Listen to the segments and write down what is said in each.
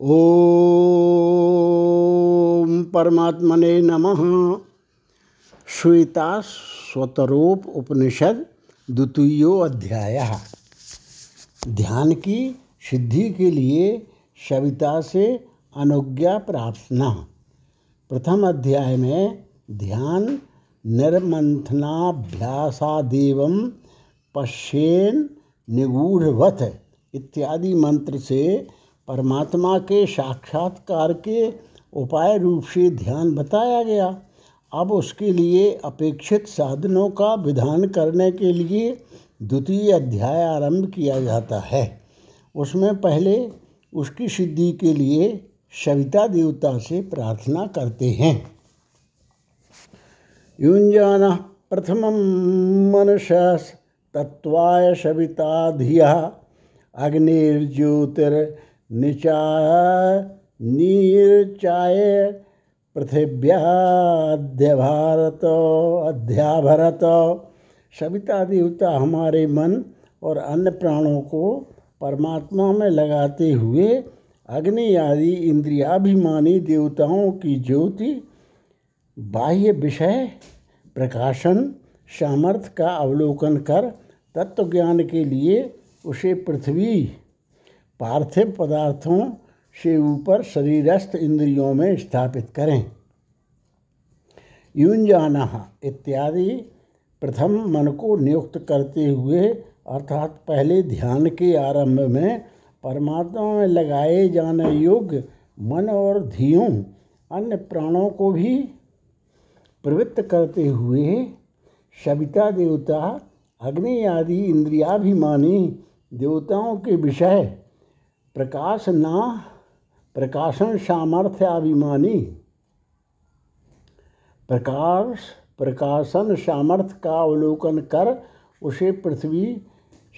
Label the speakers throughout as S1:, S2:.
S1: ओम परमात्मने नमः। श्वेता स्वतरोप उपनिषद द्वितीयो अध्याय। ध्यान की सिद्धि के लिए सविता से अनुज्ञा प्रार्थना। प्रथम अध्याय में ध्यान निर्मंथनाभ्यासादेव पश्येन निगूढ़वत इत्यादि मंत्र से परमात्मा के साक्षात्कार के उपाय रूप से ध्यान बताया गया। अब उसके लिए अपेक्षित साधनों का विधान करने के लिए द्वितीय अध्याय आरंभ किया जाता है। उसमें पहले उसकी सिद्धि के लिए सविता देवता से प्रार्थना करते हैं। युंजान प्रथम मनस तत्वाय सविता धिया, अग्निर्ज्योतिर निचाय नीरचाय पृथिव्याद्यभारत, अध्याभरत। सविता देवता हमारे मन और अन्य प्राणों को परमात्मा में लगाते हुए अग्नि आदि इंद्रियाभिमानी देवताओं की ज्योति, बाह्य विषय, प्रकाशन सामर्थ्य का अवलोकन कर तत्व ज्ञान के लिए उसे पृथ्वी पार्थिव पदार्थों से ऊपर शरीरस्थ इंद्रियों में स्थापित करें। युंजाना इत्यादि प्रथम मन को नियुक्त करते हुए, अर्थात पहले ध्यान के आरंभ में, परमात्मा में लगाए जाने योग्य मन और धियों, अन्य प्राणों को भी प्रवृत्त करते हुए, सविता देवता, अग्नि आदि इंद्रियाभिमानी देवताओं के विषय प्रकाश ना प्रकाशन सामर्थ्य अभिमानी प्रकाश, प्रकाशन सामर्थ्य का अवलोकन कर उसे पृथ्वी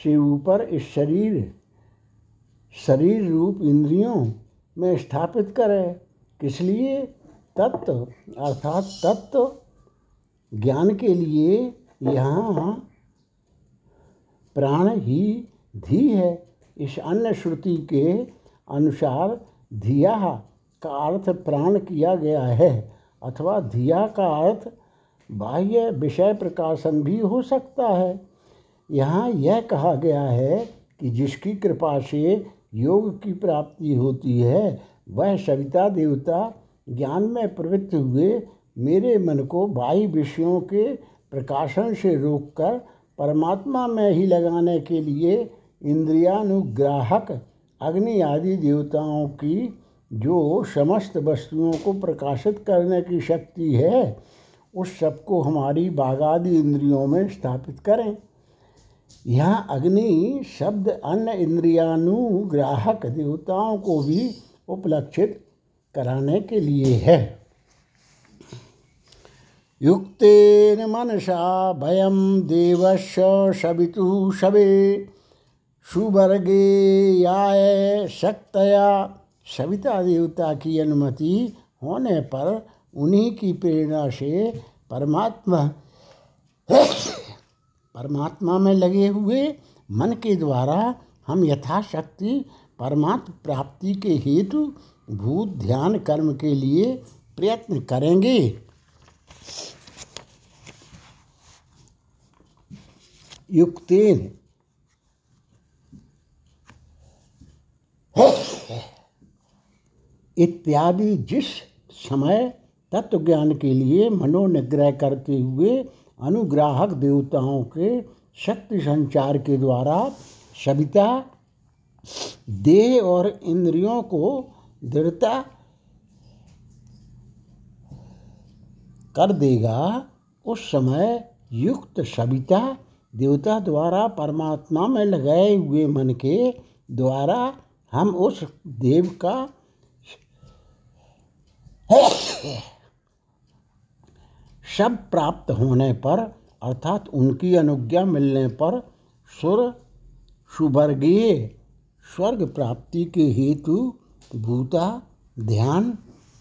S1: से ऊपर इस शरीर शरीर रूप इंद्रियों में स्थापित करे। किस लिए? तत्व, अर्थात तत्व। ज्ञान के लिए यहाँ प्राण ही धी है। इस अन्य श्रुति के अनुसार धिया का अर्थ प्राण किया गया है, अथवा धिया का अर्थ बाह्य विषय प्रकाशन भी हो सकता है। यहाँ यह कहा गया है कि जिसकी कृपा से योग की प्राप्ति होती है, वह सविता देवता ज्ञान में प्रवृत्त हुए मेरे मन को बाह्य विषयों के प्रकाशन से रोककर परमात्मा में ही लगाने के लिए इंद्रियानुग्राहक अग्नि आदि देवताओं की जो समस्त वस्तुओं को प्रकाशित करने की शक्ति है, उस सबको हमारी बागादि इंद्रियों में स्थापित करें। यहाँ अग्नि शब्द अन्य इंद्रियानुग्राहक देवताओं को भी उपलक्षित कराने के लिए है। युक्तेन मनसा भयम देवश सवितु शवे सुवर्गे याय शक्तया। सविता देवता की अनुमति होने पर उन्हीं की प्रेरणा से परमात्मा परमात्मा में लगे हुए मन के द्वारा हम यथाशक्ति, परमात्म प्राप्ति के हेतु भूत ध्यान कर्म के लिए प्रयत्न करेंगे। युक्तेन इत्यादि जिस समय तत्व ज्ञान के लिए मनोनिग्रह करते हुए अनुग्राहक देवताओं के शक्ति संचार के द्वारा सविता, देह और इंद्रियों को दृढ़ता कर देगा, उस समय युक्त सविता देवता द्वारा परमात्मा में लगाए हुए मन के द्वारा हम उस देव का सब प्राप्त होने पर, अर्थात उनकी अनुज्ञा मिलने पर, सुर सुवर्गीय स्वर्ग प्राप्ति के हेतु भूता ध्यान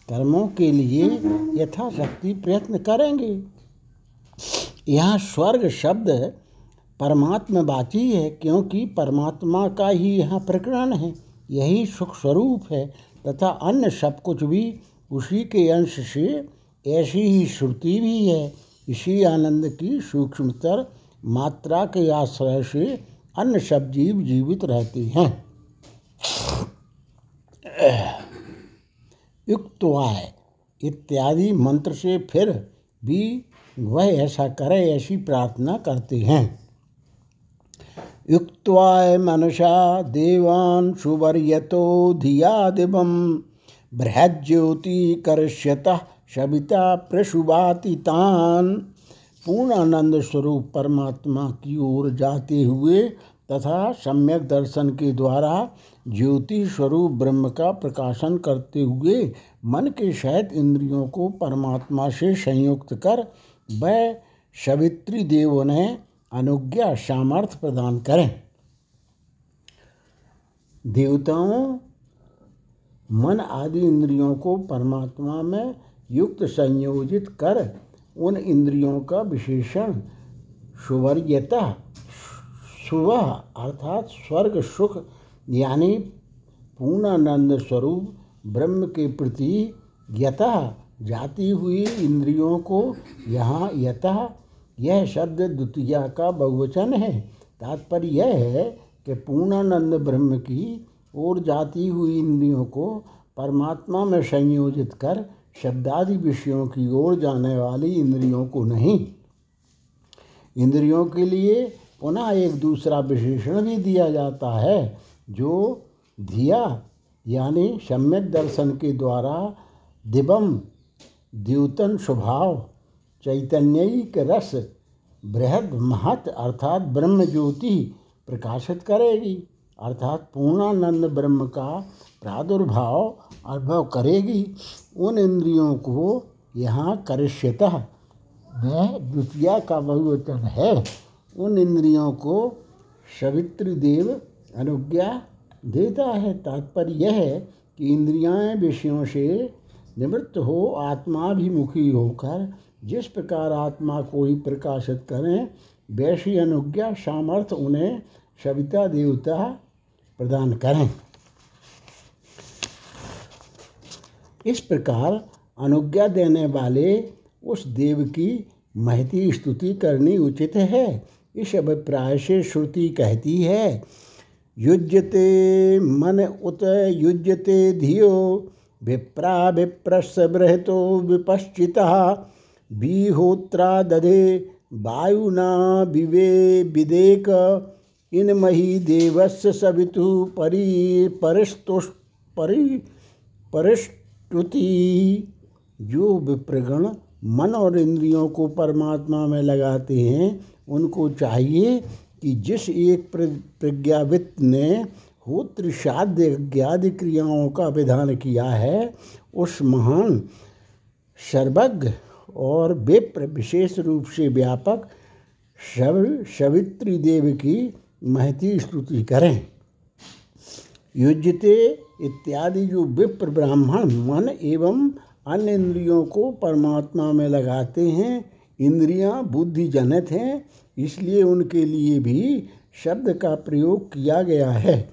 S1: कर्मों के लिए यथाशक्ति प्रयत्न करेंगे। यहाँ स्वर्ग शब्द परमात्मा बाची है, क्योंकि परमात्मा का ही यहाँ प्रकरण है। यही सुख स्वरूप है, तथा अन्य सब कुछ भी उसी के अंश से ऐसी ही श्रुति भी है। इसी आनंद की सूक्ष्मतर मात्रा के आश्रय से अन्य सब जीव जीवित रहते हैं। युक्तवाय इत्यादि मंत्र से फिर भी वह ऐसा करे ऐसी प्रार्थना करते हैं। युक्तवाय मनसा देवान सुवर्यतो धिया दिवम। बृहज्योति कर्ष्यतः सविता प्रसुभातितान पूर्ण आनंद स्वरूप परमात्मा की ओर जाते हुए तथा सम्यक दर्शन के द्वारा ज्योति स्वरूप ब्रह्म का प्रकाशन करते हुए मन के सहित इंद्रियों को परमात्मा से संयुक्त कर वह सवित्री देव ने अनुज्ञा सामर्थ्य प्रदान करें। देवताओं, मन आदि इंद्रियों को परमात्मा में युक्त संयोजित कर उन इंद्रियों का विशेषण सुवर्यता सुवह अर्थात स्वर्ग सुख, यानी पूर्णानंद स्वरूप, ब्रह्म के प्रति यतः जाती हुई इंद्रियों को यहाँ यतः यह शब्द द्वितीया का बहुवचन है। तात्पर्य यह है कि पूर्णानंद ब्रह्म की ओर जाती हुई इंद्रियों को परमात्मा में संयोजित कर शब्दादि विषयों की ओर जाने वाली इंद्रियों को नहीं। इंद्रियों के लिए पुनः एक दूसरा विशेषण भी दिया जाता है, जो धिया यानी सम्यक दर्शन के द्वारा दिवम, द्योतन स्वभाव चैतन्यिक रस बृहद महत अर्थात ब्रह्म ज्योति प्रकाशित करेगी। अर्थात पूर्णानंद ब्रह्म का प्रादुर्भाव अनुभव करेगी। उन इंद्रियों को यहाँ करिष्यतः। वह द्वितीय का बहुवचन है। उन इंद्रियों को देव अनुज्ञा देता है। तात्पर्य यह है कि इंद्रियाँ विषयों से निवृत्त हो, आत्माभिमुखी होकर जिस प्रकार आत्मा को ही प्रकाशित करें, वैसी अनुज्ञा सामर्थ्य उन्हें सविता देवता प्रदान करें। इस प्रकार अनुज्ञा देने वाले उस देव की महती स्तुति करनी उचित है। इस अभिप्राय से श्रुति कहती है, युज्यते मन उत युज्यते धियो, विप्रा विप्रस्य बृहतो विपश्चिता बीहोत्रा दधे वायुना विवे विदेक, इनमही देवस्य सवितु परि, परिस्तुष, परि, परिष्टुति। जो विप्रगण मन और इंद्रियों को परमात्मा में लगाते हैं, उनको चाहिए कि जिस एक प्रज्ञावित ने होत्र साध्य ज्ञादि क्रियाओं का विधान किया है, उस महान सर्वज्ञ और विप्र विशेष रूप से व्यापक शव सवित्री देव की महती स्तुति करें। युजते इत्यादि जो विप्र ब्राह्मण मन एवं अन्य इंद्रियों को परमात्मा में लगाते हैं, इंद्रियाँ बुद्धि जनित हैं, इसलिए उनके लिए भी शब्द का प्रयोग किया गया है।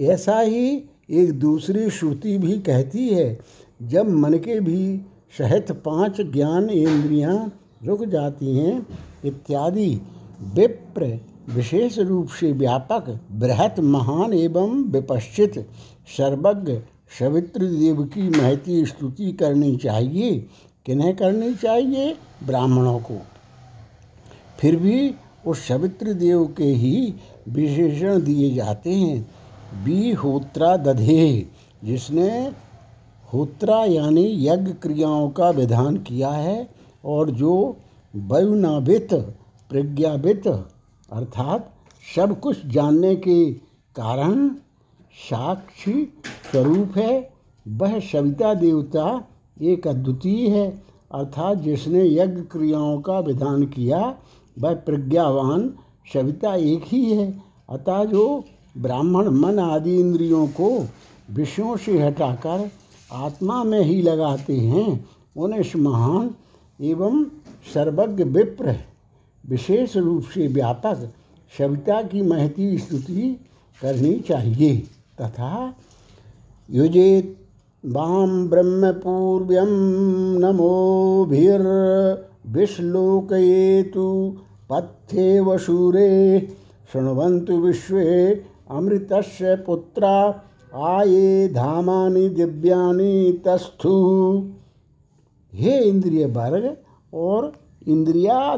S1: ऐसा ही एक दूसरी श्रुति भी कहती है, जब मन के भी सहित पाँच ज्ञान इंद्रियाँ रुक जाती हैं, इत्यादि। विप्र, विशेष रूप से व्यापक, बृहत, महान एवं विपश्चित, सर्वज्ञ, सवित्र देव की महती स्तुति करनी चाहिए। किन्हें करनी चाहिए? ब्राह्मणों को। फिर भी उस सवित्र देव के ही विशेषण दिए जाते हैं। बी होत्रा दधे जिसने होत्रा यानी यज्ञ क्रियाओं का विधान किया है और जो वयुनावित, प्रज्ञावित, अर्थात सब कुछ जानने के कारण साक्षी स्वरूप है, वह सविता देवता एक अद्वितीय है, अर्थात जिसने यज्ञ क्रियाओं का विधान किया, वह प्रज्ञावान सविता एक ही है, अतः जो ब्राह्मण मन आदि इंद्रियों को विषयों से हटाकर आत्मा में ही लगाते हैं। उन्हें महान एवं सर्वज्ञ विप्र विशेष रूप से व्यापक सविता की महती स्तुति करनी चाहिए। तथा युजे वां ब्रह्मपूर्व्यं नमोभिर्विश्लोकयेतु पथ्ये वशूरे शृण्वन्तु विश्वे अमृतस्य पुत्रा आए धामानि दिव्यानि तस्थु। हे इंद्रिय वर्ग और इंद्रिया,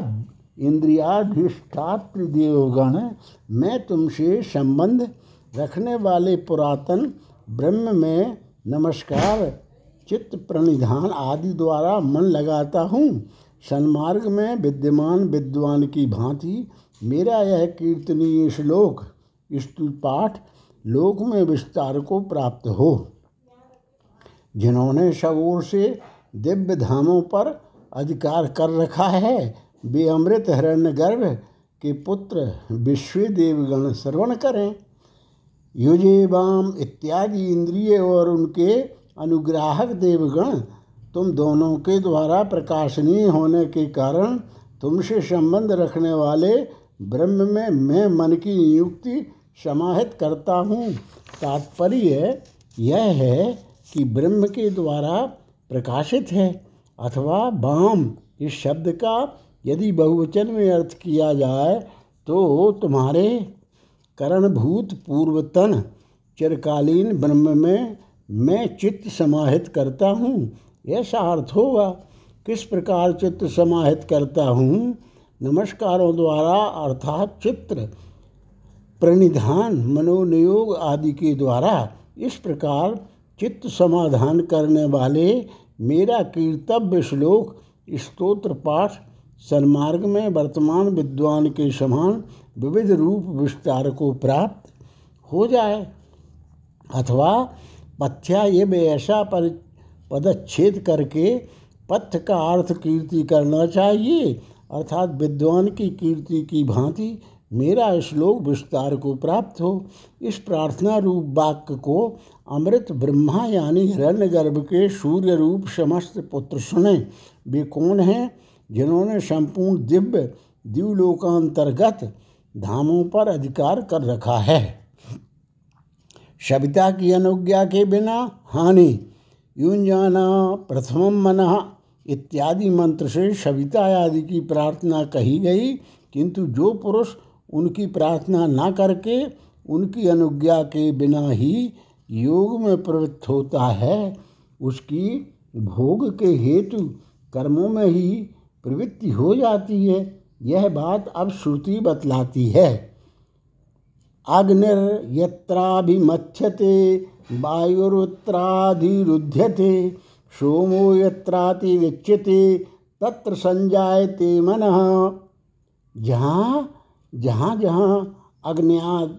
S1: इंद्रियाधिष्ठात्र देवगण, मैं तुमसे संबंध रखने वाले पुरातन ब्रह्म में नमस्कार, चित्त प्रणिधान आदि द्वारा मन लगाता हूँ। सन्मार्ग में विद्यमान विद्वान की भांति मेरा यह कीर्तनीय श्लोक स्तु पाठ लोक में विस्तार को प्राप्त हो। जिन्होंने शगोर से दिव्य धामों पर अधिकार कर रखा है, वे अमृत हिरण्य गर्भ के पुत्र विश्व देवगण श्रवण करें। युजेवाम इत्यादि इंद्रिय और उनके अनुग्राहक देवगण तुम दोनों के द्वारा प्रकाशनीय होने के कारण तुमसे संबंध रखने वाले ब्रह्म में मैं मन की नियुक्ति समाहित करता हूँ। तात्पर्य यह है कि ब्रह्म के द्वारा प्रकाशित है, अथवा वाम इस शब्द का यदि बहुवचन में अर्थ किया जाए तो तुम्हारे करणभूत पूर्वतन चिरकालीन ब्रह्म में मैं चित्त समाहित करता हूँ। ऐसा अर्थ होगा, किस प्रकार चित्त समाहित करता हूँ? नमस्कारों द्वारा अर्थात चित्र प्रणिधान, मनोनियोग आदि के द्वारा इस प्रकार चित्त समाधान करने वाले मेरा कीर्तव्य श्लोक, स्तोत्र पाठ, सन्मार्ग में वर्तमान विद्वान के समान विविध रूप विस्तार को प्राप्त हो जाए अथवा पथ्या ये ऐसा पर पदच्छेद करके पथ का अर्थ कीर्ति करना चाहिए, अर्थात विद्वान की कीर्ति की भांति मेरा श्लोक विस्तार को प्राप्त हो। इस प्रार्थना रूप वाक्य को अमृत ब्रह्मा यानी हिरण्य गर्भ के सूर्य रूप समस्त पुत्र सुने। वे कौन हैं? जिन्होंने संपूर्ण दिव्य द्यूलोकांतर्गत धामों पर अधिकार कर रखा है। सविता की अनुज्ञा के बिना हानि युंजाना प्रथम मना इत्यादि मंत्र से सविता आदि की प्रार्थना कही गई। किंतु जो पुरुष उनकी प्रार्थना ना करके उनकी अनुज्ञा के बिना ही योग में प्रवृत्त होता है, उसकी भोग के हेतु कर्मों में ही प्रवृत्ति हो जाती है। यह बात अब श्रुति बतलाती है। अग्निर्यत्राभिमथ्यते वायुरुत्राधिरुध्यते सोमो यत्रातिविच्यते तत्र संजायते मन। जहाँ जहाँ जहाँ अग्निया,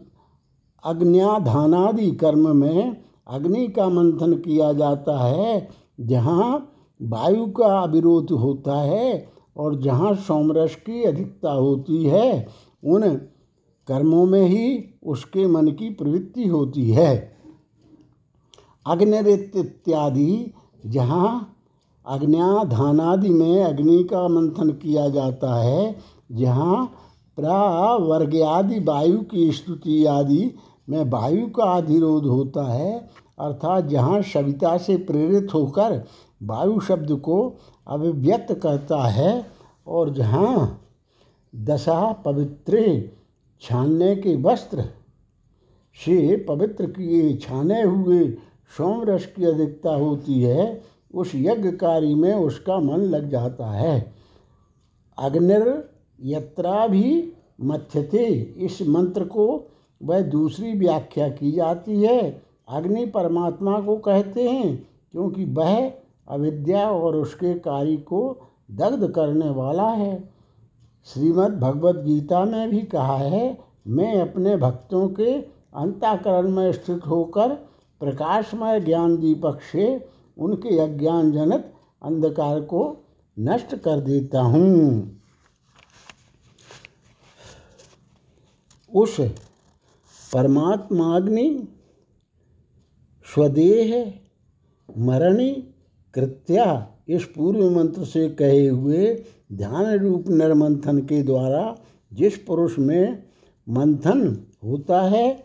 S1: अग्न्याधानादि कर्म में अग्नि का मंथन किया जाता है, जहाँ वायु का अविरोध होता है और जहाँ सोमरस की अधिकता होती है, उन कर्मों में ही उसके मन की प्रवृत्ति होती है। अग्निरित इत्यादि, जहाँ अग्न्याधानादि में अग्नि का मंथन किया जाता है, जहाँ प्रावर्ग आदि वायु की स्तुति आदि में वायु का अधिरोध होता है। अर्थात जहाँ सविता से प्रेरित होकर वायु शब्द को अभिव्यक्त करता है और जहाँ दशा पवित्र छानने के वस्त्र, से पवित्र किए छाने हुए सोम रस की अधिकता होती है, उस यज्ञकारी में उसका मन लग जाता है। अग्निर यत्रा भी मथ्यते। इस मंत्र को वह दूसरी व्याख्या की जाती है। अग्नि परमात्मा को कहते हैं, क्योंकि वह अविद्या और उसके कार्य को दग्ध करने वाला है। श्रीमद् भगवत गीता में भी कहा है, मैं अपने भक्तों के अंताकरण में स्थित होकर प्रकाशमय ज्ञान दीपक से उनके अज्ञान अज्ञानजनक अंधकार को नष्ट कर देता हूँ। उस परमात्माग्नि स्वदेह मरणि कृत्या इस पूर्व मंत्र से कहे हुए ध्यान रूप निर्मंथन के द्वारा जिस पुरुष में मंथन होता है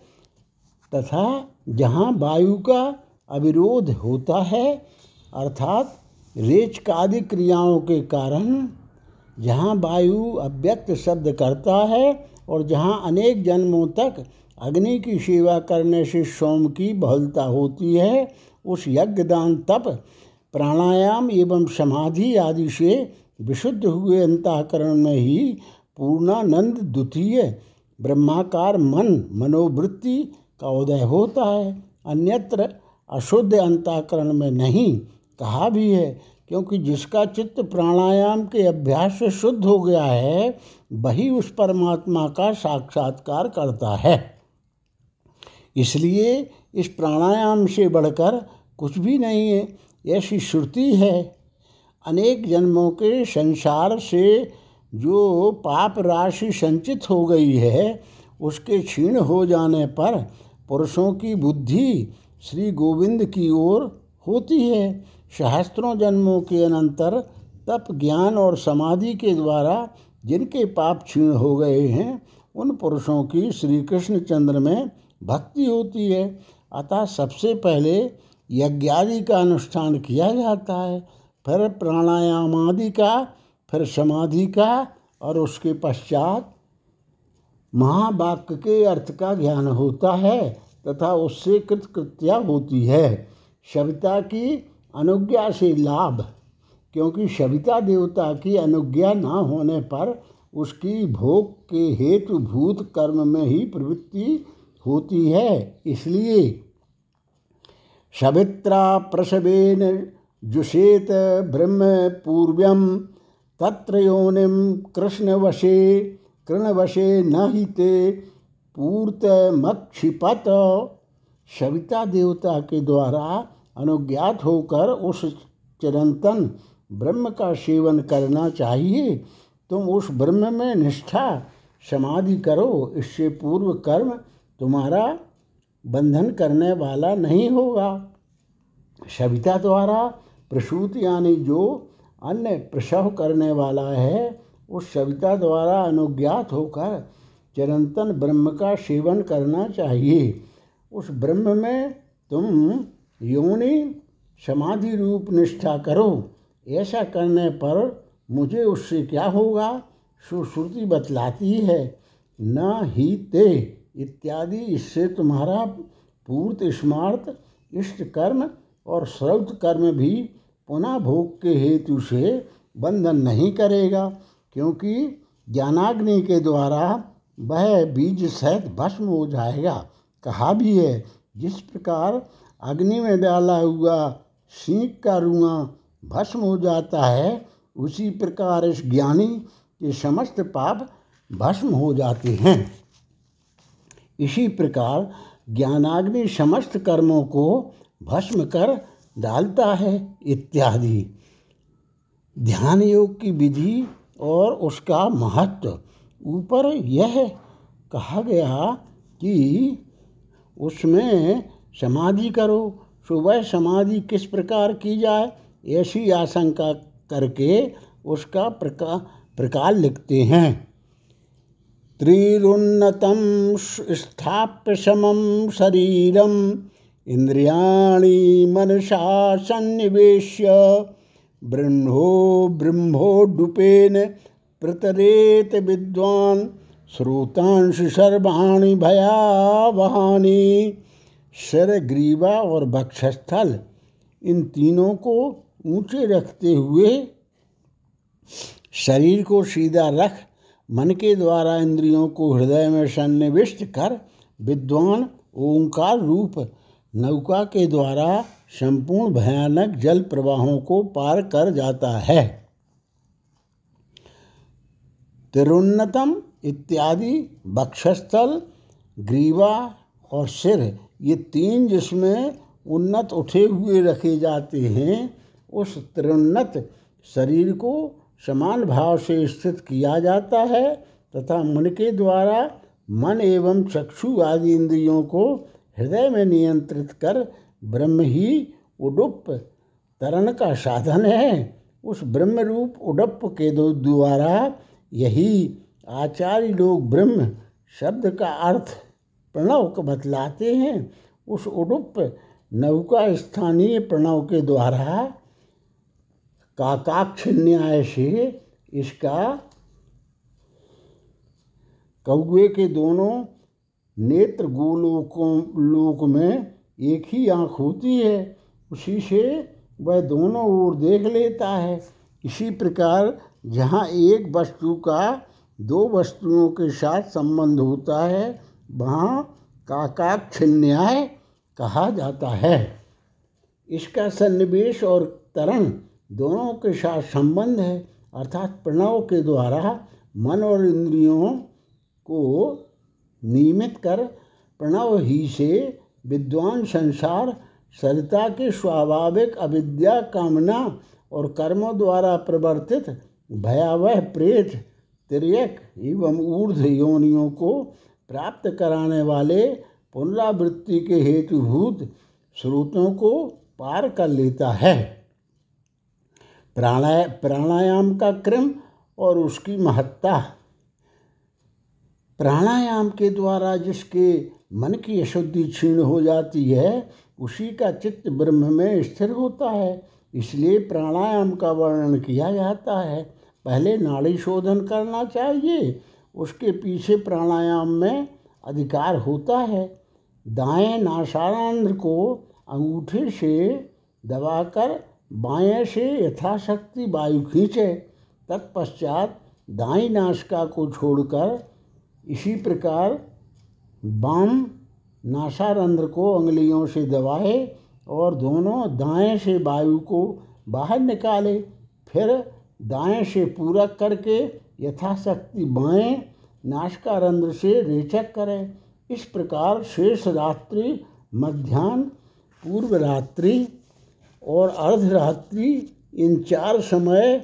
S1: तथा जहाँ वायु का अविरोध होता है, अर्थात रेच रेचकादि क्रियाओं के कारण जहाँ वायु अव्यक्त शब्द करता है और जहाँ अनेक जन्मों तक अग्नि की सेवा करने से सोम की बहुलता होती है, उस यज्ञ दान तप, प्राणायाम एवं समाधि आदि से विशुद्ध हुए अंतःकरण में ही पूर्णानंद द्वितीय ब्रह्माकार मन मनोवृत्ति का उदय होता है। अन्यत्र अशुद्ध अंतःकरण में नहीं, कहा भी है क्योंकि जिसका चित्त प्राणायाम के अभ्यास से शुद्ध हो गया है, वही उस परमात्मा का साक्षात्कार करता है। इसलिए इस प्राणायाम से बढ़कर कुछ भी नहीं है, ऐसी श्रुति है। अनेक जन्मों के संसार से जो पाप राशि संचित हो गई है, उसके क्षीण हो जाने पर पुरुषों की बुद्धि श्री गोविंद की ओर होती है। सहस्त्रों जन्मों के अनंतर तप, ज्ञान और समाधि के द्वारा जिनके पाप क्षीण हो गए हैं, उन पुरुषों की श्री कृष्ण चंद्र में भक्ति होती है। अतः सबसे पहले यज्ञादि का अनुष्ठान किया जाता है, फिर प्राणायाम आदि का, फिर समाधि का और उसके पश्चात महावाक्य के अर्थ का ज्ञान होता है तथा उससे कृतकृत्या होती है। सविता की अनुज्ञा से लाभ, क्योंकि सविता देवता की अनुज्ञा न होने पर उसकी भोग के हेतु भूत कर्म में ही प्रवृत्ति होती है। इसलिए सवित्रा प्रसवेन जुषेत ब्रह्म पूर्व्यम तत्र योनिम कृष्णवशे, कृणवशे न ही ते पूर्तमक्षिपत। सविता देवता के द्वारा अनुज्ञात होकर उस चिरंतन ब्रह्म का सेवन करना चाहिए। तुम उस ब्रह्म में निष्ठा समाधि करो। इससे पूर्व कर्म तुम्हारा बंधन करने वाला नहीं होगा। सविता द्वारा प्रसूत यानी जो अन्य प्रसव करने वाला है, उस सविता द्वारा अनुज्ञात होकर चिरंतन ब्रह्म का सेवन करना चाहिए। उस ब्रह्म में तुम योनि समाधि रूप निष्ठा करो। ऐसा करने पर मुझे उससे क्या होगा? सुश्रुति बतलाती है, न ही ते इत्यादि। इससे तुम्हारा पूर्त स्मार्त, इष्ट कर्म और श्रौत कर्म भी पुनः भोग के हेतु से बंधन नहीं करेगा, क्योंकि ज्ञानाग्नि के द्वारा वह बीज सहित भस्म हो जाएगा। कहा भी है, जिस प्रकार अग्नि में डाला हुआ सीख का रुआ भस्म हो जाता है, उसी प्रकार इस ज्ञानी के समस्त पाप भस्म हो जाते हैं। इसी प्रकार ज्ञानाग्नि समस्त कर्मों को भस्म कर डालता है, इत्यादि। ध्यान योग की विधि और उसका महत्व। ऊपर यह कहा गया कि उसमें समाधि करो। तो वह समाधि किस प्रकार की जाए, ऐसी आशंका करके उसका प्रकार प्रकार लिखते हैं। त्रिरुन्नतं स्थाप्य समं शरीरम् इन्द्रियाणि मनसा सन्निवेश्य। ब्रह्मो ब्रह्मोडुपेन प्रतरेत विद्वान् श्रोतांश सर्वाणी भयावहानी। सर ग्रीवा और भक्षस्थल इन तीनों को ऊँचे रखते हुए शरीर को सीधा रख, मन के द्वारा इंद्रियों को हृदय में सन्निविष्ट कर, विद्वान ओंकार रूप नौका के द्वारा संपूर्ण भयानक जल प्रवाहों को पार कर जाता है। तिरुन्नतम इत्यादि बक्षस्थल ग्रीवा और सिर ये तीन जिसमें उन्नत उठे हुए रखे जाते हैं, उस त्रिउन्नत शरीर को समान भाव से स्थित किया जाता है तथा मन के द्वारा मन एवं चक्षु आदि इंद्रियों को हृदय में नियंत्रित कर ब्रह्म ही उडुप तरण का साधन है। उस ब्रह्म रूप उडप के द्वारा यही आचार्य लोग ब्रह्म शब्द का अर्थ प्रणव को बतलाते हैं, उस उडुप नौका स्थानीय प्रणव के द्वारा काकाक्ष न्याय से इसका कौए के दोनों नेत्र गोलोकों, लोक में एक ही आँख होती है, उसी से वह दोनों ओर देख लेता है। इसी प्रकार जहाँ एक वस्तु का दो वस्तुओं के साथ संबंध होता है वहाँ काकाक्ष न्याय कहा जाता है। इसका सन्निवेश और तरण दोनों के साथ संबंध है, अर्थात प्रणव के द्वारा मन और इंद्रियों को नियमित कर प्रणव ही से विद्वान संसार, सरिता के स्वाभाविक अविद्या कामना और कर्मों द्वारा प्रवर्तित भयावह प्रेत तिरक एवं ऊर्ध योनियों को प्राप्त कराने वाले पुनरावृत्ति के हेतुभूत स्रोतों को पार कर लेता है। प्राणाय, प्राणायाम का क्रम और उसकी महत्ता। प्राणायाम के द्वारा जिसके मन की अशुद्धि क्षीण हो जाती है, उसी का चित्त ब्रह्म में स्थिर होता है। इसलिए प्राणायाम का वर्णन किया जाता है। पहले नाड़ी शोधन करना चाहिए उसके पीछे प्राणायाम में अधिकार होता है। दाएँ नासारंध्र को अंगूठे से दबाकर बाएँ से यथाशक्ति वायु खींचे। तत्पश्चात दाई नाशिका को छोड़कर इसी प्रकार बाम नासारंध्र को उंगलियों से दबाए और दोनों दाएँ से वायु को बाहर निकाले। फिर दाएँ से पूरक करके यथाशक्ति बाएँ, नाशकारंध्र से रेचक करें। इस प्रकार शेष रात्रि, मध्यान्ह, पूर्व रात्रि और अर्धरात्रि इन चार समय,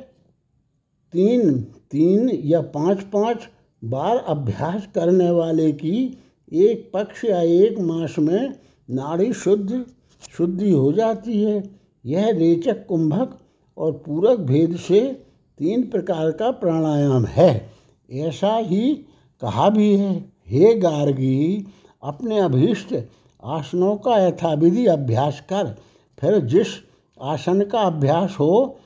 S1: तीन तीन या पाँच पाँच बार अभ्यास करने वाले की एक पक्ष या एक मास में नाड़ी शुद्ध, शुद्धि हो जाती है। यह रेचक कुंभक और पूरक भेद से तीन प्रकार का प्राणायाम है। ऐसा ही कहा भी है, हे गार्गी, अपने अभीष्ट आसनों का यथाविधि अभ्यास कर। फिर जिस आसन का अभ्यास हो,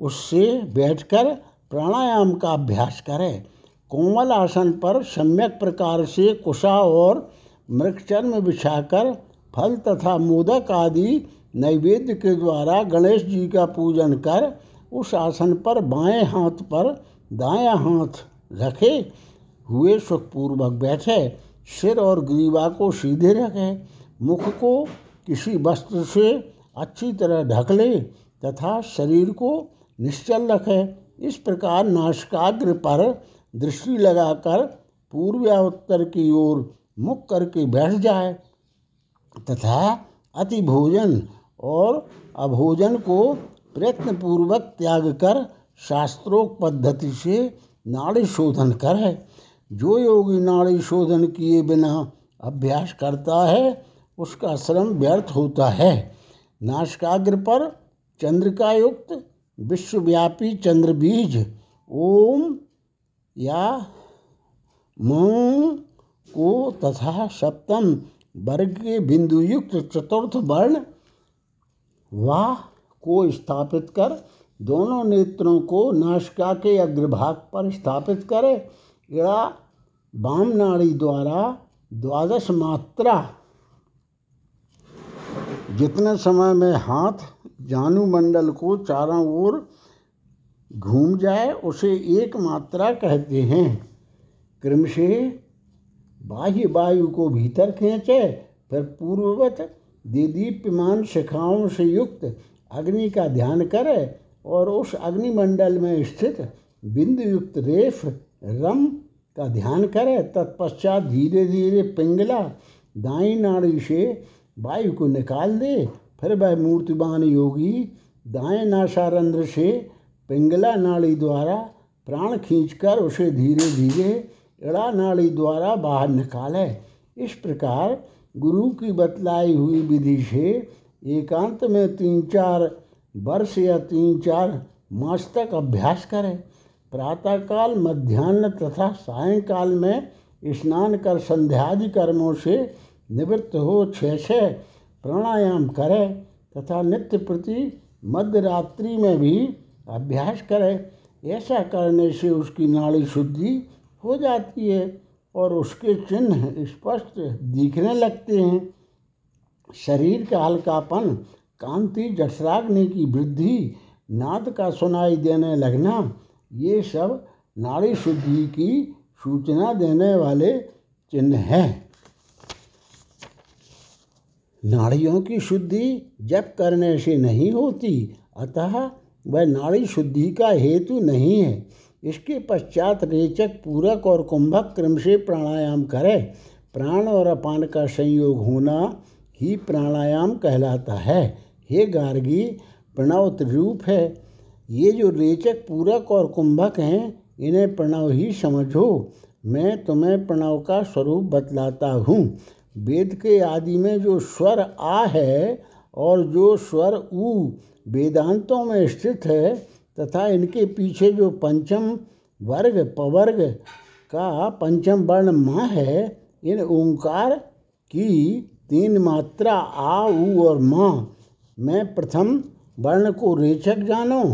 S1: उससे बैठकर प्राणायाम का अभ्यास करें। कोमल आसन पर सम्यक प्रकार से कुशा और मृगचर्म बिछाकर फल तथा मोदक आदि नैवेद्य के द्वारा गणेश जी का पूजन कर उस आसन पर बाएँ हाथ पर दायां हाथ रखे, हुए सुखपूर्वक बैठे, सिर और ग्रीवा को सीधे रखें, मुख को किसी वस्त्र से अच्छी तरह ढक ले तथा शरीर को निश्चल रखें। इस प्रकार नाशकाग्र पर दृष्टि लगाकर पूर्व या उत्तर की ओर मुख करके बैठ जाए तथा अति भोजन और अभोजन को प्रयत्नपूर्वक त्याग कर शास्त्रोक्त पद्धति से नाड़ी शोधन करे जो योगी नाड़ी शोधन किए बिना अभ्यास करता है, उसका श्रम व्यर्थ होता है। नाशकाग्र पर चंद्रिका युक्त विश्वव्यापी चंद्रबीज, ओम या मूंग को तथा सप्तम वर्ग के बिंदुयुक्त चतुर्थ वर्ण वाह को स्थापित कर, दोनों नेत्रों को नाशिका के अग्रभाग पर स्थापित करें। इड़ा वाम नाड़ी द्वारा द्वादश मात्रा। जितने समय में हाथ जानू मंडल को चारों ओर घूम जाए, उसे एक मात्रा कहते हैं। क्रम से बाह्य वायु को भीतर खींचे, फिर पूर्ववत दीदीप्यमान शिखाओं से युक्त अग्नि का ध्यान करे और उस अग्निमंडल में स्थित बिंदु युक्त रेफ रम का ध्यान करे। तत्पश्चात धीरे धीरे पिंगला दाई नाड़ी से वायु को निकाल दे। फिर वह मूर्तिमान योगी दाएँ नासारंध्र से पिंगला नाड़ी द्वारा प्राण खींचकर उसे धीरे धीरे इड़ा नाड़ी द्वारा बाहर निकाले। इस प्रकार गुरु की बतलाई हुई विधि से एकांत में तीन चार वर्ष या तीन चार मास तक अभ्यास करें। प्रातःकाल, मध्यान्ह तथा सायंकाल में स्नान कर संध्यादि कर्मों से निवृत्त हो छः छः प्राणायाम करें तथा नित्य प्रति मध्य रात्रि में भी अभ्यास करें। ऐसा करने से उसकी नाड़ी शुद्धि हो जाती है और उसके चिन्ह स्पष्ट दिखने लगते हैं। शरीर का हल्कापन, कांति, जठराग्नि की वृद्धि, नाद का सुनाई देने लगना, ये सब नाड़ी शुद्धि की सूचना देने वाले चिन्ह हैं। नाड़ियों की शुद्धि जप करने से नहीं होती, अतः वह नाड़ी शुद्धि का हेतु नहीं है। इसके पश्चात रेचक, पूरक और कुंभक क्रम से प्राणायाम करे। प्राण और अपान का संयोग होना ही प्राणायाम कहलाता है। हे गार्गी प्रणव त्रिरूप है। ये जो रेचक, पूरक और कुंभक हैं, इन्हें प्रणव ही समझो। मैं तुम्हें प्रणव का स्वरूप बतलाता हूँ। वेद के आदि में जो स्वर आ है और जो स्वर ऊ वेदांतों में स्थित है तथा इनके पीछे जो पंचम वर्ग, पवर्ग का पंचम वर्ण माँ है, इन ओंकार की तीन मात्रा आ उ और माँ। में प्रथम वर्ण को रेचक जानो,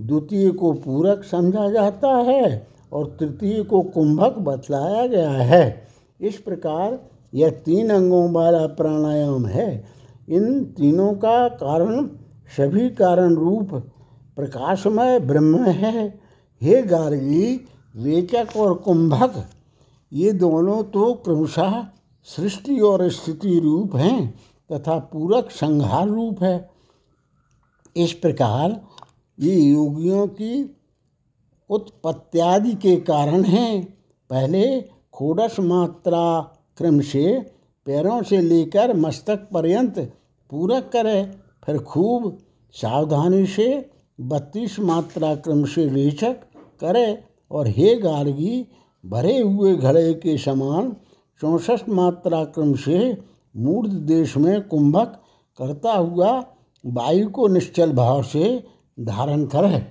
S1: द्वितीय को पूरक समझा जाता है और तृतीय को कुंभक बतलाया गया है। इस प्रकार यह तीन अंगों वाला प्राणायाम है। इन तीनों का कारण सभी कारण रूप प्रकाशमय ब्रह्म है। हे गार्गी, रेचक और कुंभक, ये दोनों तो क्रमशः सृष्टि और स्थिति रूप हैं तथा पूरक संहार रूप है। इस प्रकार ये योगियों की उत्पत्त्यादि के कारण हैं। पहले खोडस मात्रा क्रम से पैरों से लेकर मस्तक पर्यंत पूरक करे, फिर खूब सावधानी से बत्तीस मात्रा क्रम से रेचक करे और हे गार्गी, भरे हुए घड़े के समान चौंसठ मात्रा क्रम से मूर्ध देश में कुंभक करता हुआ वायु को निश्चल भाव से धारण करे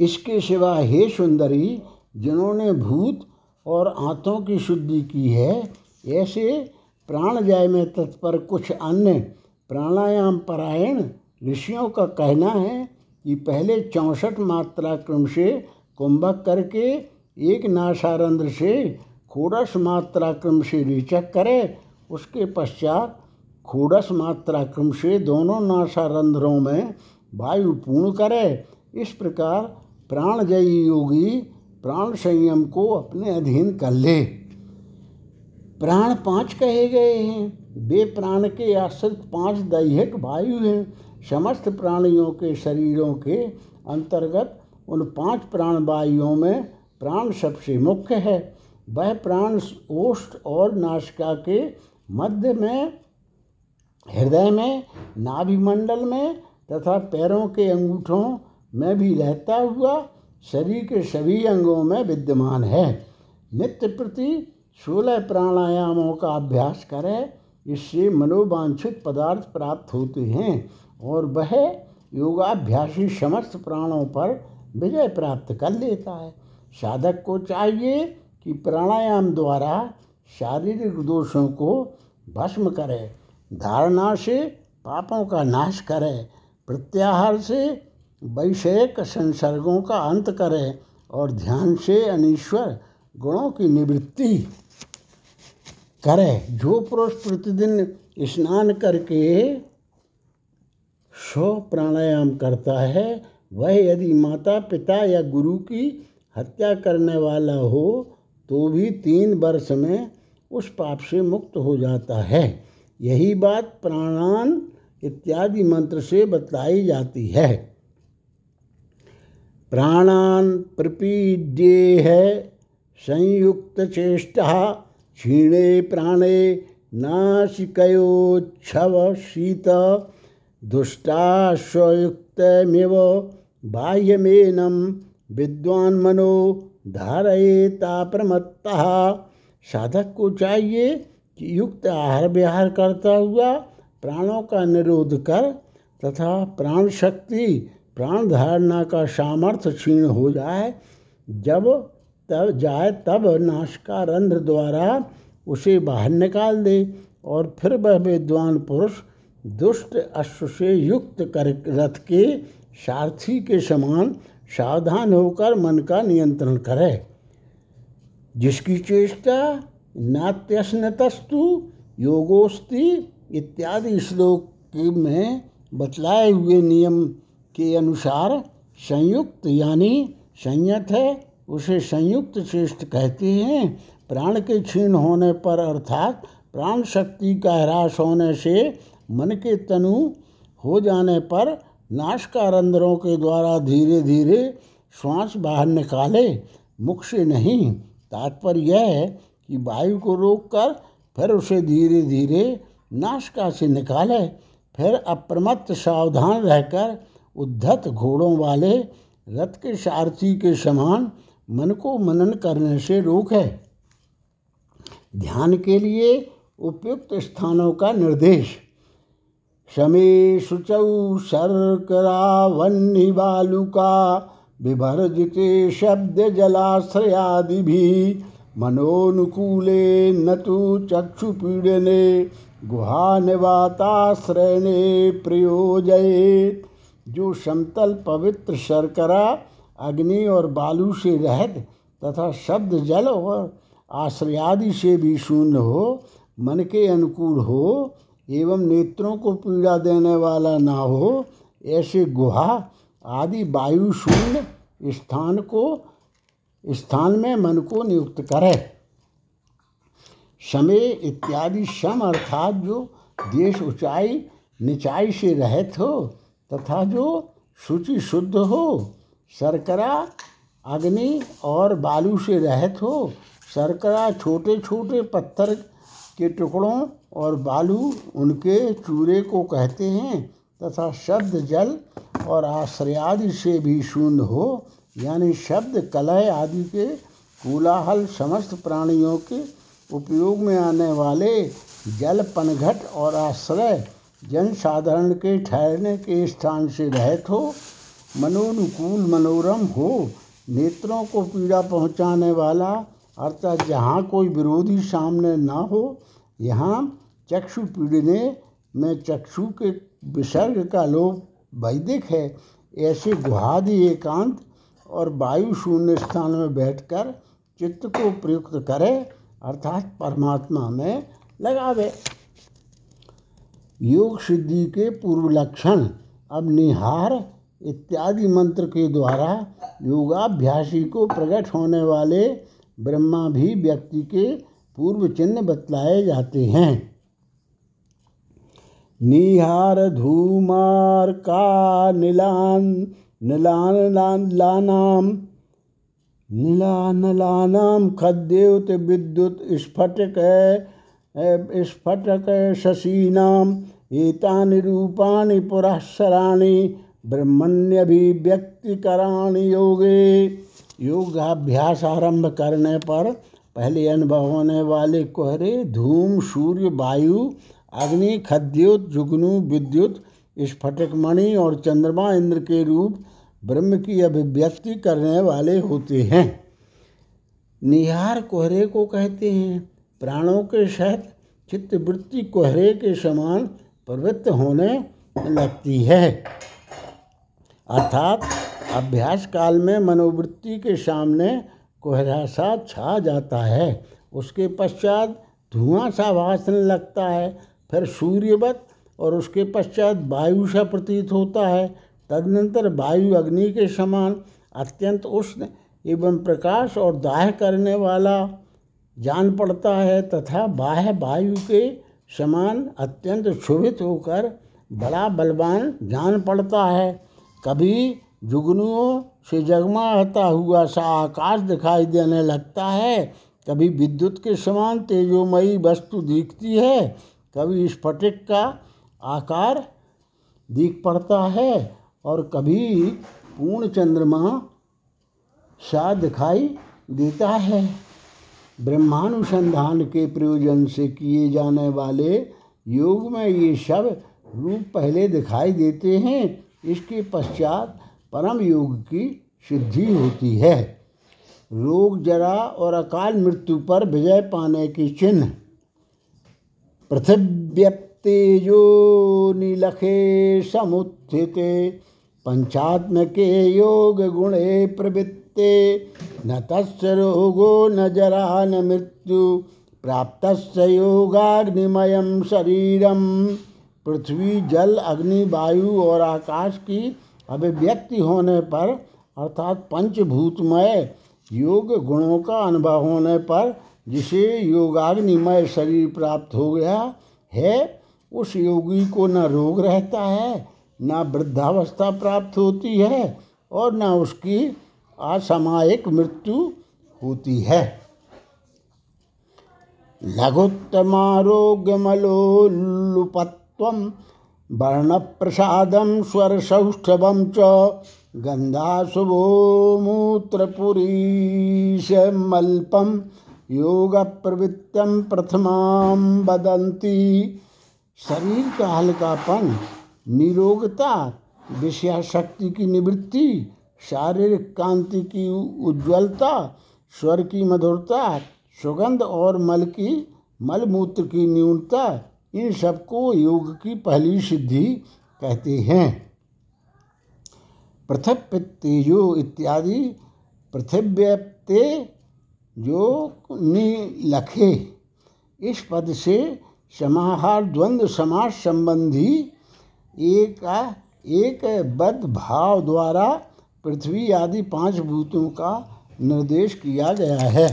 S1: इसके सिवा हे सुंदरी, जिन्होंने भूत और आंतों की शुद्धि की है, ऐसे प्राणजय में तत्पर कुछ अन्य प्राणायाम परायण ऋषियों का कहना है कि पहले चौंसठ मात्रा क्रम से कुंभक करके एक नाशारंध्र से खोड़स मात्रा क्रम से रेचक करे, उसके पश्चात खोड़स मात्रा क्रम से दोनों नासारंध्रों में वायु पूर्ण करे। इस प्रकार प्राणजयी योगी प्राण संयम को अपने अधीन कर ले। प्राण पाँच कहे गए हैं। वे प्राण के आश्रित पाँच दैहिक वायु हैं। समस्त प्राणियों के शरीरों के अंतर्गत उन पाँच प्राण वायुओं में प्राण सबसे मुख्य है। वह प्राण ओष्ठ और नाशिका के मध्य में, हृदय में, नाभिमंडल में तथा पैरों के अंगूठों में भी रहता हुआ शरीर के सभी अंगों में विद्यमान है। नित्य प्रति सोलह प्राणायामों का अभ्यास करें, इससे मनोवांछित पदार्थ प्राप्त होते हैं और वह योगाभ्यासी समस्त प्राणों पर विजय प्राप्त कर लेता है। साधक को चाहिए कि प्राणायाम द्वारा शारीरिक दोषों को भस्म करे, धारणा से पापों का नाश करे, प्रत्याहार से वैषयिक संसर्गों का अंत करे और ध्यान से अनिश्वर गुणों की निवृत्ति करे। जो पुरुष प्रतिदिन स्नान करके सौ प्राणायाम करता है, वह यदि माता पिता या गुरु की हत्या करने वाला हो तो भी तीन वर्ष में उस पाप से मुक्त हो जाता है। यही बात प्राणान इत्यादि मंत्र से बतलाई जाती है। प्राणान है संयुक्त चेष्टा, क्षीणे प्राणे नासिकयोच्छव शीत दुष्टाश्वयुक्तमेव बाह्यमेनम विद्वान मनो धारयेता प्रमत्ता साधक को चाहिए कि युक्त आहार विहार करता हुआ प्राणों का निरोध कर तथा प्राण शक्ति प्राण धारणा का सामर्थ्य क्षीण हो जाए। जब तब जाए तब नाश का रंध्र द्वारा उसे बाहर निकाल दे और फिर वह विद्वान पुरुष दुष्ट अश्व से युक्त कर रथ के सारथी के समान सावधान होकर मन का नियंत्रण करे। जिसकी चेष्टा, नात्यस्नतस्तु, योगोस्ति इत्यादि श्लोक में बतलाए हुए नियम के अनुसार संयुक्त यानी संयत है, उसे संयुक्त श्रेष्ठ कहते हैं। प्राण के क्षीण होने पर अर्थात प्राण शक्ति का ह्रास होने से मन के तनु हो जाने पर नाशकारंदरों के द्वारा धीरे धीरे श्वास बाहर निकाले, मुख से नहीं। तात्पर्य यह है कि वायु को रोककर फिर उसे धीरे धीरे नाशका से निकाले। फिर अप्रमत्त सावधान रहकर उद्धत घोड़ों वाले रथ के सारथी के समान मन को मनन करने से रोके ध्यान के लिए उपयुक्त स्थानों का निर्देश। शमे शुचौ शब्द जलाश्रयादि भी मनोनुकूले न तो चक्षुपीड़ने निवाताश्रयने प्रयोजयेत। जो समतल पवित्र शर्करा, अग्नि और बालू से रहित तथा शब्द जल और आश्रयादि से भी शून्य हो, मन के अनुकूल हो एवं नेत्रों को पीड़ा देने वाला ना हो, ऐसे गुहा आदि वायु शून्य स्थान को, स्थान में मन को नियुक्त करे। समय इत्यादि सम अर्थात जो देश ऊंचाई, निचाई से रहित हो, तथा जो शुचि शुद्ध हो, शर्करा, अग्नि और बालू से रहित हो, शर्करा छोटे छोटे पत्थर के टुकड़ों और बालू उनके चूरे को कहते हैं तथा शब्द जल और आश्रयादि से भी शून्य हो, यानी शब्द कलय आदि के कोलाहल समस्त प्राणियों के उपयोग में आने वाले जल पनघट और आश्रय जन साधारण के ठहरने के स्थान से रहित हो, मनोनुकूल मनोरम हो, नेत्रों को पीड़ा पहुँचाने वाला, अर्थात जहाँ कोई विरोधी सामने ना हो यहाँ चक्षु पीड़ने में चक्षु के विसर्ग का लोभ वैदिक है। ऐसे गुहादि एकांत और वायु शून्य स्थान में बैठकर चित्त को प्रयुक्त करे, अर्थात परमात्मा में लगावे। योग सिद्धि के पूर्व लक्षण, अब निहार इत्यादि मंत्र के द्वारा योगाभ्यासी को प्रकट होने वाले ब्रह्मा भी व्यक्ति के पूर्व चिन्ह बतलाए जाते हैं। निहार धूमार का नीलान नीलान लानाम नीलानलानाम खद्योत विद्युत स्फटक स्फटक शशीनाम, एतानि रूपाणि पुरस्सराणि ब्रह्मण्यभिव्यक्तिकराणि योगे। योगाभ्यास आरंभ करने पर पहले अनुभव होने वाले कोहरे, धूम, सूर्य, वायु, अग्नि, खद्योत, जुगनू, विद्युत स्फटिक मणि और चंद्रमा इंद्र के रूप ब्रह्म की अभिव्यक्ति करने वाले होते हैं। निहार कोहरे को कहते हैं। प्राणों के सहित चित्तवृत्ति कोहरे के समान प्रवृत्त होने लगती है। अर्थात अभ्यास काल में मनोवृत्ति के सामने कोहरा सा छा जाता है। उसके पश्चात धुआँ सा भाषण लगता है। फिर सूर्यवत और उसके पश्चात वायु सा प्रतीत होता है। तदनंतर वायु अग्नि के समान अत्यंत उष्ण एवं प्रकाश और दाह करने वाला जान पड़ता है तथा बाह्य वायु के समान अत्यंत क्षुभित होकर बड़ा बलवान जान पड़ता है। कभी जुगनुओं से जगमाता हुआ सा आकाश दिखाई देने लगता है। कभी विद्युत के समान तेजोमयी वस्तु दिखती है, कभी स्फटिक का आकार दिख पड़ता है और कभी पूर्ण चंद्रमा सा दिखाई देता है। ब्रह्मानुसंधान के प्रयोजन से किए जाने वाले योग में ये सब रूप पहले दिखाई देते हैं। इसके पश्चात परम योग की सिद्धि होती है। रोग जरा और अकाल मृत्यु पर विजय पाने के चिन्ह। पृथिव्यप्तेजो नीलखे समुत्थिते, पंचात्मके योग गुणे प्रवृत्ते। न तस्य रोगो न जरा न मृत्यु प्राप्त योगाग्निमय शरीरम। पृथ्वी, जल, अग्नि, वायु और आकाश की अभिव्यक्ति होने पर, अर्थात पंचभूतमय योग गुणों का अनुभव होने पर, जिसे योगाग्निमय शरीर प्राप्त हो गया है, उस योगी को न रोग रहता है, न वृद्धावस्था प्राप्त होती है, और न उसकी असामायिक मृत्यु होती है। लघुत्तमारोग्यमलोलुपत्वं वर्णप्रसादं स्वरसौष्ठवं च गन्धाशुभो मूत्रपुरीशमल्पं योगप्रवृत्तं प्रथमां वदन्ति। शरीर का हल्कापन निरोगता, विषयाशक्ति की निवृत्ति, शारीरिक कांति की उज्ज्वलता, स्वर की मधुरता, सुगंध और मल की मलमूत्र की न्यूनता इन सबको योग की पहली सिद्धि कहते हैं। पृथक तेजो इत्यादि पृथिव्यप्ते जो लखे। इस पद से समाहार द्वंद्व समास संबंधी एक एक बद्ध भाव द्वारा पृथ्वी आदि पाँच भूतों का निर्देश किया गया है।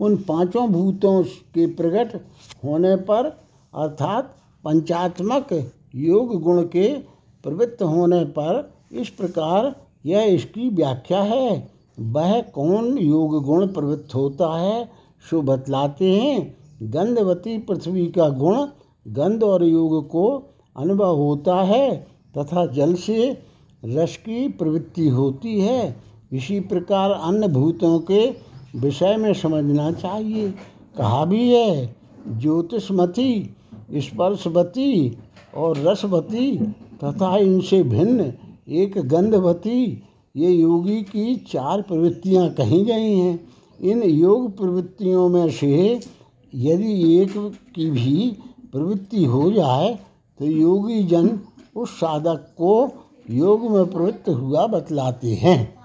S1: उन पाँचों भूतों के प्रकट होने पर, अर्थात पंचात्मक योग गुण के प्रवृत्त होने पर, इस प्रकार यह इसकी व्याख्या है। वह कौन योग गुण प्रवृत्त होता है? सो बतलाते हैं, गंधवती पृथ्वी का गुण गंध और योग को अनुभव होता है तथा जल से रस की प्रवृत्ति होती है। इसी प्रकार अन्य भूतों के विषय में समझना चाहिए। कहा भी है, ज्योतिषमती, स्पर्शवती और रसवती तथा इनसे भिन्न एक गंधवती, ये योगी की चार प्रवृत्तियाँ कही गई हैं। इन योग प्रवृत्तियों में से यदि एक की भी प्रवृत्ति हो जाए तो योगी जन उस साधक को योग में प्रवृत्त हुआ बतलाते हैं।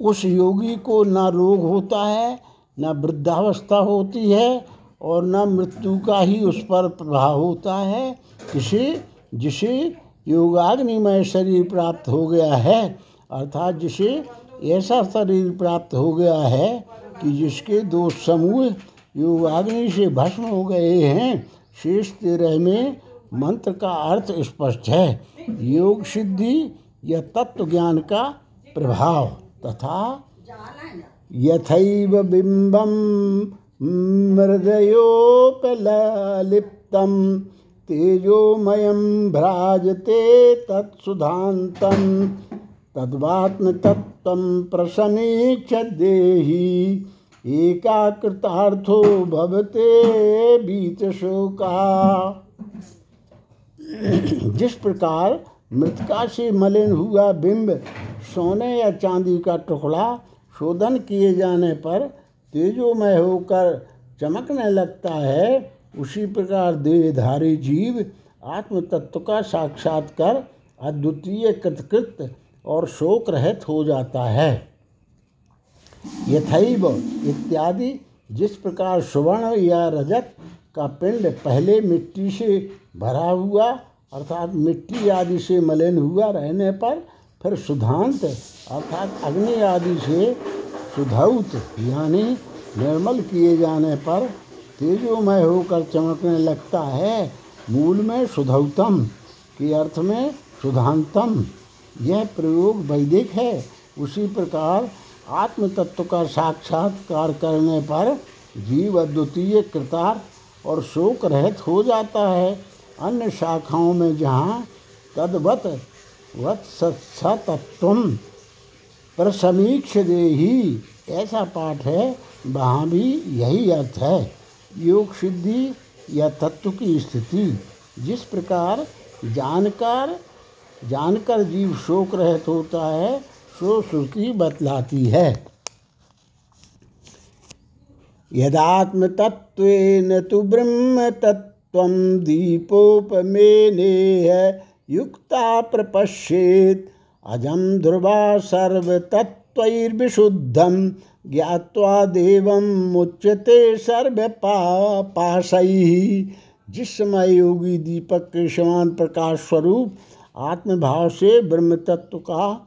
S1: उस योगी को न रोग होता है, न वृद्धावस्था होती है और न मृत्यु का ही उस पर प्रभाव होता है। किसी जिसे योगाग्निमय शरीर प्राप्त हो गया है, अर्थात जिसे ऐसा शरीर प्राप्त हो गया है कि जिसके दो समूह योगाग्नि से भस्म हो गए हैं, शेष तेरह में मंत्र का अर्थ स्पष्ट है। योग सिद्धि या तत्व ज्ञान का प्रभाव। तथा यथैव बिम्बं मृदयोपलिप्तं तेजोमयं भ्राजते तत्सुधान्तं तद्वात्मतत्त्वं प्रसमीक्ष देहि एकाकृतार्थो भवते बीतशोका जिस प्रकार मृतका से मलिन हुआ बिंब सोने या चांदी का टुकड़ा शोधन किए जाने पर तेजोमय होकर चमकने लगता है। उसी प्रकार देहधारी जीव आत्म तत्व का साक्षात्कार अद्वितीय कृतकृत और शोक रहित हो जाता है। यथैव इत्यादि जिस प्रकार सुवर्ण या रजत का पिंड पहले मिट्टी से भरा हुआ अर्थात मिट्टी आदि से मलिन हुआ रहने पर फिर सुधांत, अर्थात अग्नि आदि से सुधौत, यानी निर्मल किए जाने पर तेजोमय होकर चमकने लगता है। मूल में सुधौतम के अर्थ में सुधांतम। यह प्रयोग वैदिक है। उसी प्रकार आत्म तत्व का साक्षात्कार करने पर जीव अद्वितीय कृतार और शोक रहित हो जाता है। अन्य शाखाओं में जहाँ तद्वत वत सत्सतत्व प्रसमीक्ष दे ही ऐसा पाठ है, वहाँ भी यही अर्थ है। योग सिद्धि या तत्व की स्थिति। जिस प्रकार जानकर जानकर जीव शोक रहित होता है, सो श्रुति बतलाती है। यदात्मतत्व न तो ब्रह्म तत्व ब्रह्मतत्त्वं दीपोपमेनेह। युक्ता प्रपश्येत्। अजं ध्रुवा सर्वतत्त्वैर्विशुद्धं। ज्ञात्वा देवं मुच्यते सर्वपा पाशैः जिस समय योगी दीपक के समान प्रकाश स्वरूप आत्मभाव से ब्रह्म तत्व का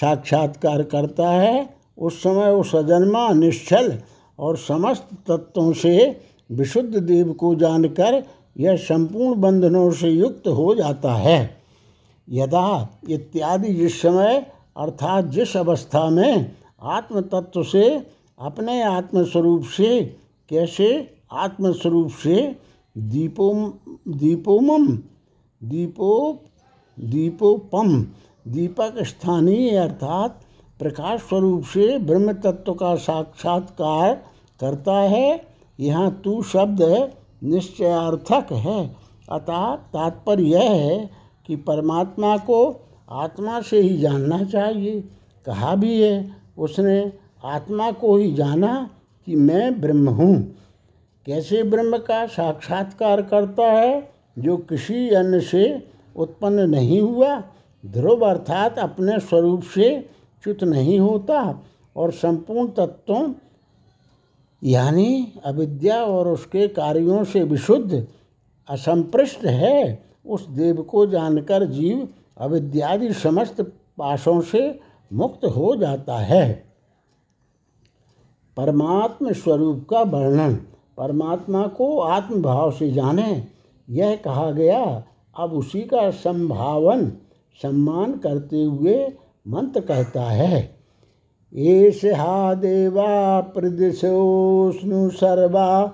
S1: साक्षात्कार करता है। उस समय वो सजन्मा निश्चल और समस्त तत्वों से विशुद्ध देव को जानकर यह संपूर्ण बंधनों से युक्त हो जाता है। यदा इत्यादि जिस समय, अर्थात जिस अवस्था में आत्म तत्व से, अपने आत्मस्वरूप से, कैसे आत्मस्वरूप से, दीपो, दीपोमम, दीपो, दीपोपम, दीपक स्थानीय अर्थात प्रकाश स्वरूप से ब्रह्म तत्व का साक्षात्कार करता है, यहाँ तू शब्द निश्चयार्थक है, अतः तात्पर्य यह है कि परमात्मा को आत्मा से ही जानना चाहिए। कहा भी है, उसने आत्मा को ही जाना कि मैं ब्रह्म हूँ। कैसे ब्रह्म का साक्षात्कार करता है, जो किसी अन्य से उत्पन्न नहीं हुआ, ध्रुव अर्थात अपने स्वरूप से च्युत नहीं होता, और संपूर्ण तत्वों, यानी अविद्या और उसके कार्यों से विशुद्ध, असंपृष्ट है। उस देव को जानकर जीव अविद्यादि समस्त पाशों से मुक्त हो जाता है। परमात्म स्वरूप का वर्णन, परमात्मा को आत्मभाव से जाने, यह कहा गया, अब उसी का संभावन, सम्मान करते हुए मंत्र कहता है। एष हा देवा प्रदिशोष्णु सर्वा,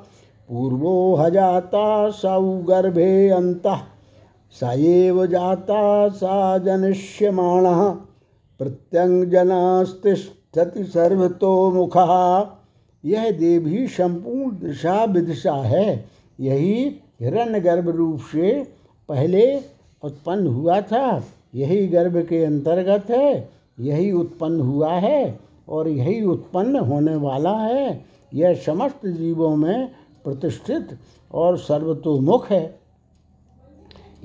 S1: पूर्वो हजाता सौ गर्भे अंत। स एव जाता सा जनिष्यमाण प्रत्यंजनास्तिष्ठति सर्वतो मुख। यह देव संपूर्ण दिशा विदिशा है। यही हिरण्य गर्भ रूप से पहले उत्पन्न हुआ था। यही गर्भ के अंतर्गत है। यही उत्पन्न हुआ है और यही उत्पन्न होने वाला है। यह समस्त जीवों में प्रतिष्ठित और सर्वतोमुख है।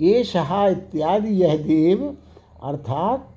S1: ये सहा इत्यादि यह देव, अर्थात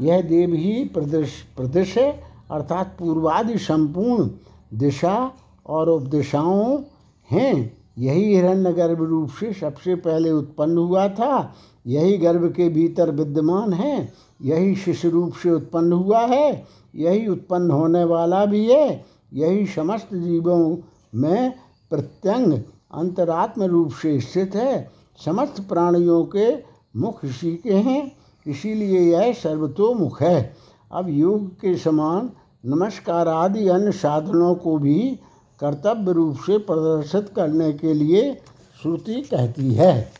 S1: यह देव ही प्रदेश प्रदेश अर्थात पूर्वादि संपूर्ण दिशा और उपदिशाओं हैं। यही हिरण्य गर्भ रूप से सबसे पहले उत्पन्न हुआ था। यही गर्भ के भीतर विद्यमान है। यही शिशु रूप से उत्पन्न हुआ है। यही उत्पन्न होने वाला भी है। यही समस्त जीवों में प्रत्यंग, अंतरात्म रूप से स्थित है। समस्त प्राणियों के मुख इसी के हैं, इसीलिए यह सर्वतोमुख है। अब योग के समान नमस्कार आदि अन्य साधनों को भी कर्तव्य रूप से प्रदर्शित करने के लिए श्रुति कहती है।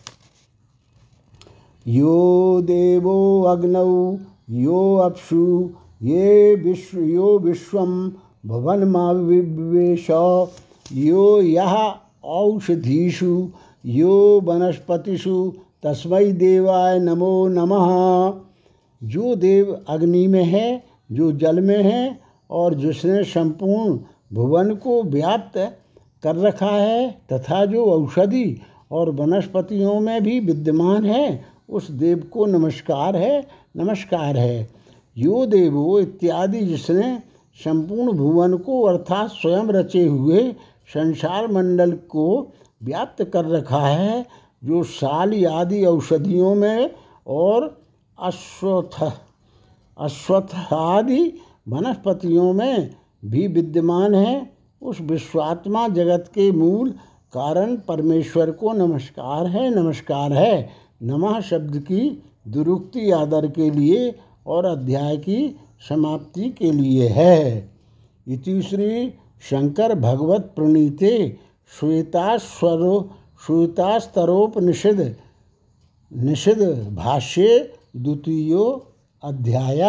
S1: यो देवो अग्नौ, यो अप्सु, ये विश्व, यो विश्व भुवनमाविवेश, यो यह औषधीषु यो वनस्पतिषु तस्मै देवाय नमो नमः। जो देव अग्नि में है, जो जल में है और जिसने संपूर्ण भुवन को व्याप्त कर रखा है तथा जो औषधि और वनस्पतियों में भी विद्यमान है, उस देव को नमस्कार है नमस्कार है। यो देवो इत्यादि जिसने संपूर्ण भुवन को अर्थात स्वयं रचे हुए संसार मंडल को व्याप्त कर रखा है, जो साल आदि औषधियों में और अश्वत्थ अश्वत्थ आदि वनस्पतियों में भी विद्यमान है। उस विश्वात्मा जगत के मूल कारण परमेश्वर को नमस्कार है नमस्कार है। नमः शब्द की दुरुक्ति आदर के लिए और अध्याय की समाप्ति के लिए है। इति श्री शंकर भगवत प्रणीते श्वेतास्वरो श्वेतास्तरोपनिषद निषद भाष्ये द्वितीयो अध्याय।